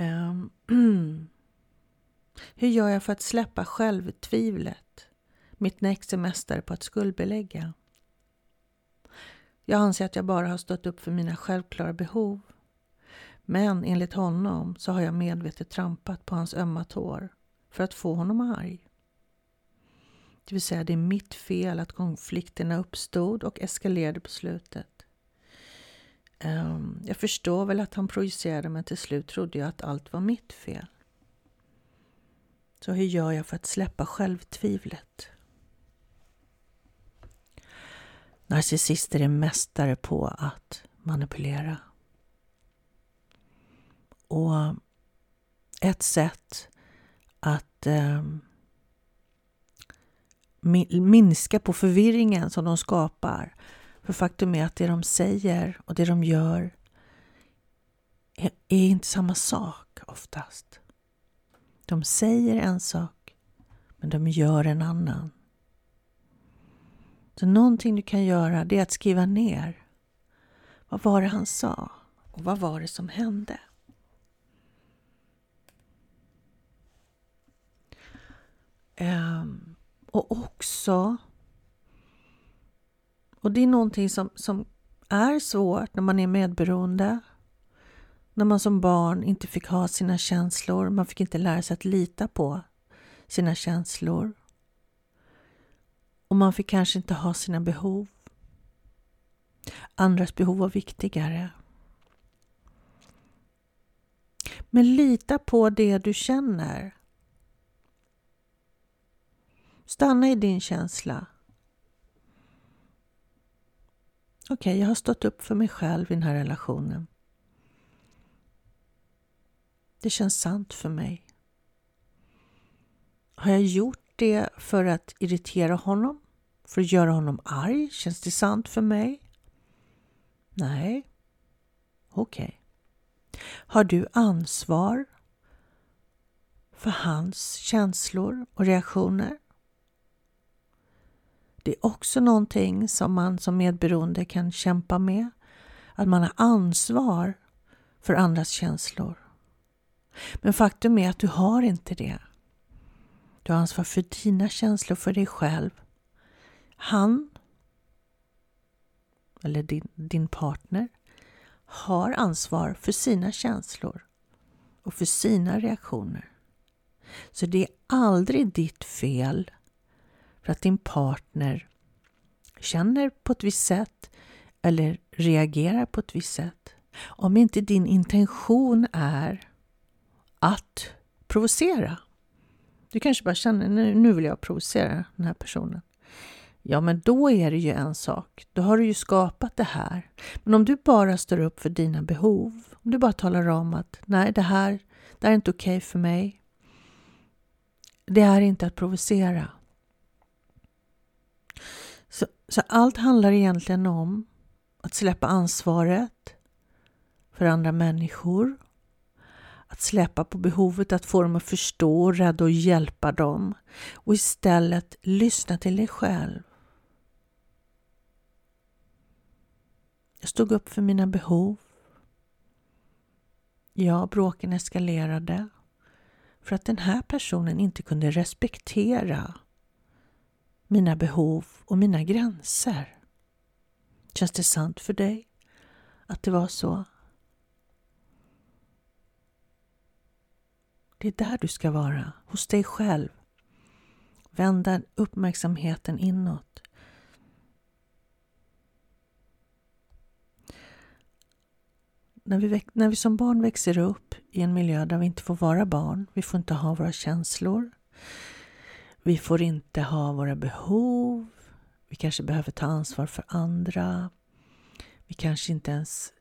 Um, hur gör jag för att släppa självtvivlet? Mitt ex är mästare på att skuldbelägga. Jag anser att jag bara har stått upp för mina självklara behov. Men enligt honom så har jag medvetet trampat på hans ömma tår för att få honom arg. Det vill säga, det är mitt fel att konflikterna uppstod och eskalerade på slutet. Ehm, jag förstår väl att han projicerade men till slut trodde jag att allt var mitt fel. Så hur gör jag för att släppa självtvivlet? Narcissister är mästare på att manipulera. Och ett sätt att eh, minska på förvirringen som de skapar. För faktum är att det de säger och det de gör är, är inte samma sak oftast. De säger en sak, men de gör en annan. Så någonting du kan göra det är att skriva ner. Vad var det han sa? Och vad var det som hände? Um, och också, och det är någonting som, som är svårt när man är medberoende. När man som barn inte fick ha sina känslor, man fick inte lära sig att lita på sina känslor. Och man fick kanske inte ha sina behov. Andras behov var viktigare. Men lita på det du känner. Stanna i din känsla. Okej, okay, jag har stått upp för mig själv i den här relationen. Det känns sant för mig. Har jag gjort det för att irritera honom? För att göra honom arg? Känns det sant för mig? Nej. Okej. Okay. Har du ansvar för hans känslor och reaktioner? Det är också någonting som man som medberoende kan kämpa med. Att man har ansvar för andras känslor. Men faktum är att du har inte det. Du har ansvar för dina känslor, för dig själv. Han, eller din, din partner, har ansvar för sina känslor och för sina reaktioner. Så det är aldrig ditt fel för att din partner känner på ett visst sätt eller reagerar på ett visst sätt. Om inte din intention är att provocera. Du kanske bara känner nu, nu vill jag provocera den här personen. Ja, men då är det ju en sak. Då har du ju skapat det här. Men om du bara står upp för dina behov, om du bara talar om att nej, det här, det här är inte okej okay för mig. Det är inte att provocera. Så, så allt handlar egentligen om att släppa ansvaret för andra människor att släppa på behovet att få dem att förstå, rädda och hjälpa dem och istället lyssna till dig själv. Jag stod upp för mina behov. Ja, bråken eskalerade för att den här personen inte kunde respektera mina behov och mina gränser. Känns det sant för dig att det var så? Det är där du ska vara, hos dig själv. Vända uppmärksamheten inåt. När vi, när vi som barn växer upp i en miljö där vi inte får vara barn, vi får inte ha våra känslor, vi får inte ha våra behov, vi kanske behöver ta ansvar för andra, vi kanske inte ens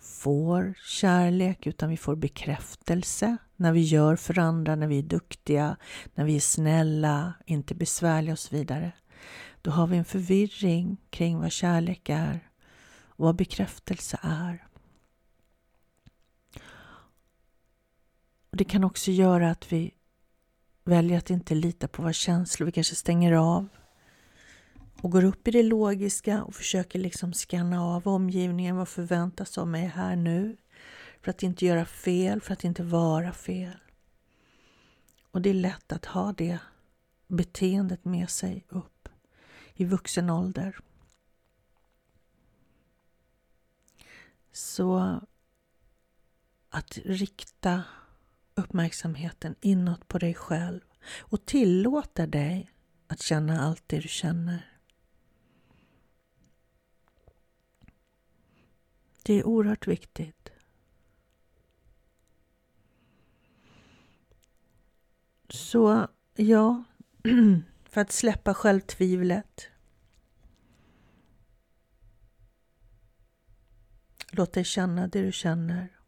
får kärlek utan vi får bekräftelse när vi gör för andra, när vi är duktiga, när vi är snälla, inte besvärliga och så vidare. Då har vi en förvirring kring vad kärlek är och vad bekräftelse är. Och Det kan också göra att vi väljer att inte lita på våra känslor. Vi kanske stänger av och går upp i det logiska och försöker liksom scanna av omgivningen. Vad förväntas av mig här nu? för att inte göra fel, för att inte vara fel. Och det är lätt att ha det beteendet med sig upp i vuxen ålder. Så att rikta uppmärksamheten inåt på dig själv och tillåta dig att känna allt det du känner. Det är oerhört viktigt. Så ja, för att släppa självtvivlet. Låt dig känna det du känner.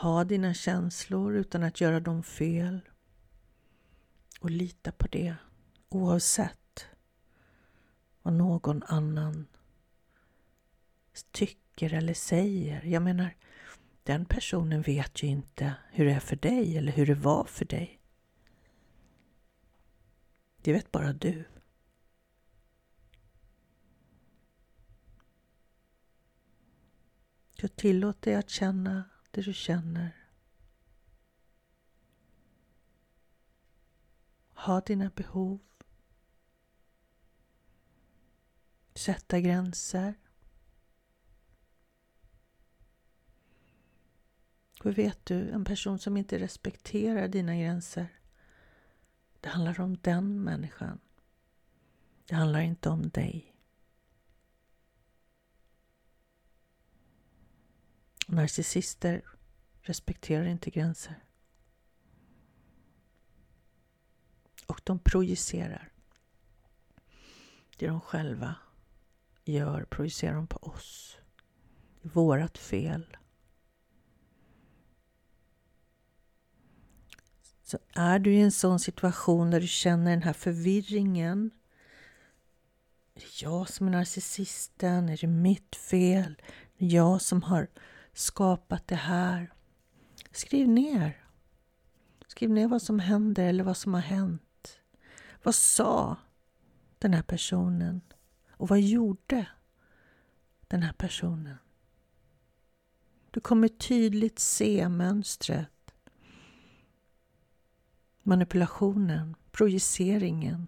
Ha dina känslor utan att göra dem fel. Och lita på det oavsett vad någon annan tycker eller säger. Jag menar, den personen vet ju inte hur det är för dig eller hur det var för dig. Det vet bara du. Så tillåt dig att känna det du känner. Ha dina behov. Sätta gränser. För vet du, en person som inte respekterar dina gränser, det handlar om den människan. Det handlar inte om dig. Narcissister respekterar inte gränser. Och de projicerar. Det de själva gör projicerar de på oss. Det är vårat fel. Så är du i en sån situation där du känner den här förvirringen. Är det jag som är narcissisten? Är det mitt fel? Är det jag som har skapat det här? Skriv ner. Skriv ner vad som händer eller vad som har hänt. Vad sa den här personen? Och vad gjorde den här personen? Du kommer tydligt se mönstret manipulationen, projiceringen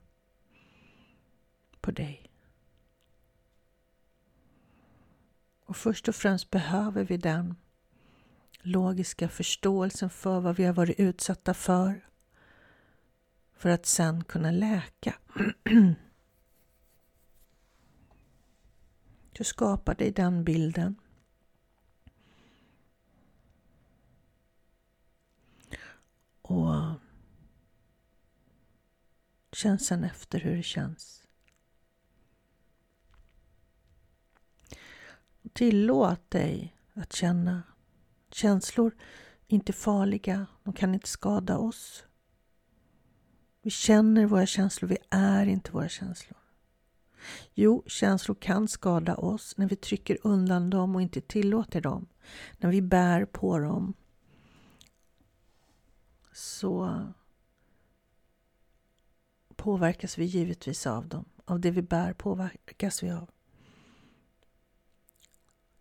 på dig. Och först och främst behöver vi den logiska förståelsen för vad vi har varit utsatta för. För att sen kunna läka. Du skapar dig den bilden. Och Känn sen efter hur det känns. Tillåt dig att känna. Känslor är inte farliga, de kan inte skada oss. Vi känner våra känslor, vi är inte våra känslor. Jo, känslor kan skada oss när vi trycker undan dem och inte tillåter dem. När vi bär på dem. Så påverkas vi givetvis av dem. Av det vi bär påverkas vi av.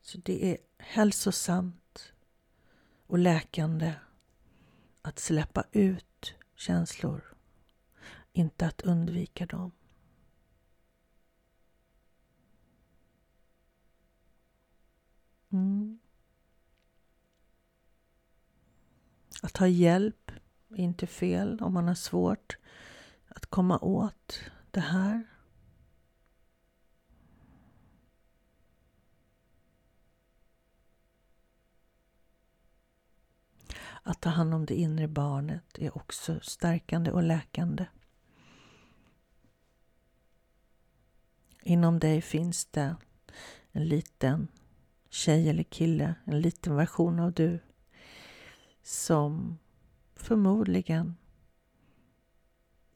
Så det är hälsosamt och läkande att släppa ut känslor, inte att undvika dem. Mm. Att ha hjälp är inte fel om man har svårt att komma åt det här. Att ta hand om det inre barnet är också stärkande och läkande. Inom dig finns det en liten tjej eller kille, en liten version av du som förmodligen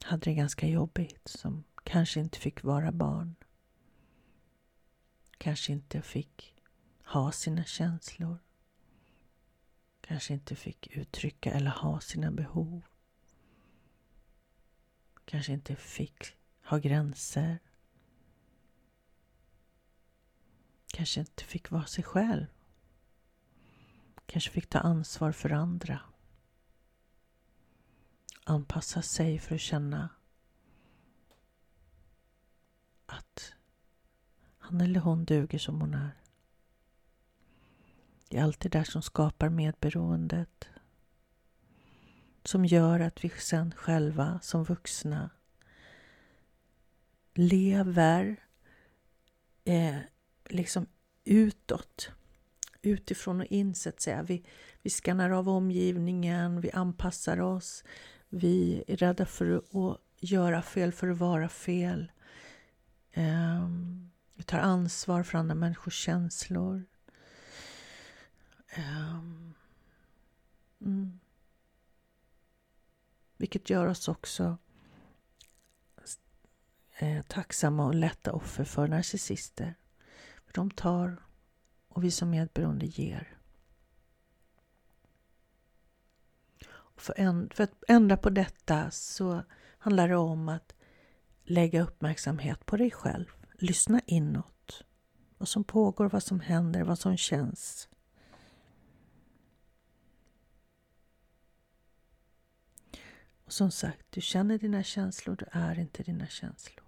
hade det ganska jobbigt, som kanske inte fick vara barn. Kanske inte fick ha sina känslor. Kanske inte fick uttrycka eller ha sina behov. Kanske inte fick ha gränser. Kanske inte fick vara sig själv. Kanske fick ta ansvar för andra. Anpassa sig för att känna att han eller hon duger som hon är. Det är allt det där som skapar medberoendet. Som gör att vi sen själva som vuxna lever eh, liksom utåt. Utifrån och in så att säga. Vi, vi skannar av omgivningen, vi anpassar oss. Vi är rädda för att göra fel för att vara fel. Ehm, vi tar ansvar för andra människors känslor. Um, mm. Vilket gör oss också eh, tacksamma och lätta offer för narcissister. För de tar och vi som medberoende ger. För, en, för att ändra på detta så handlar det om att lägga uppmärksamhet på dig själv. Lyssna inåt. Vad som pågår, vad som händer, vad som känns. Som sagt, du känner dina känslor, du är inte dina känslor.